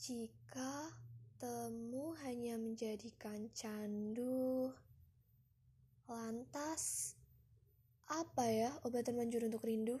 Jika temu hanya menjadikan candu, lantas apa ya obat manjur untuk rindu?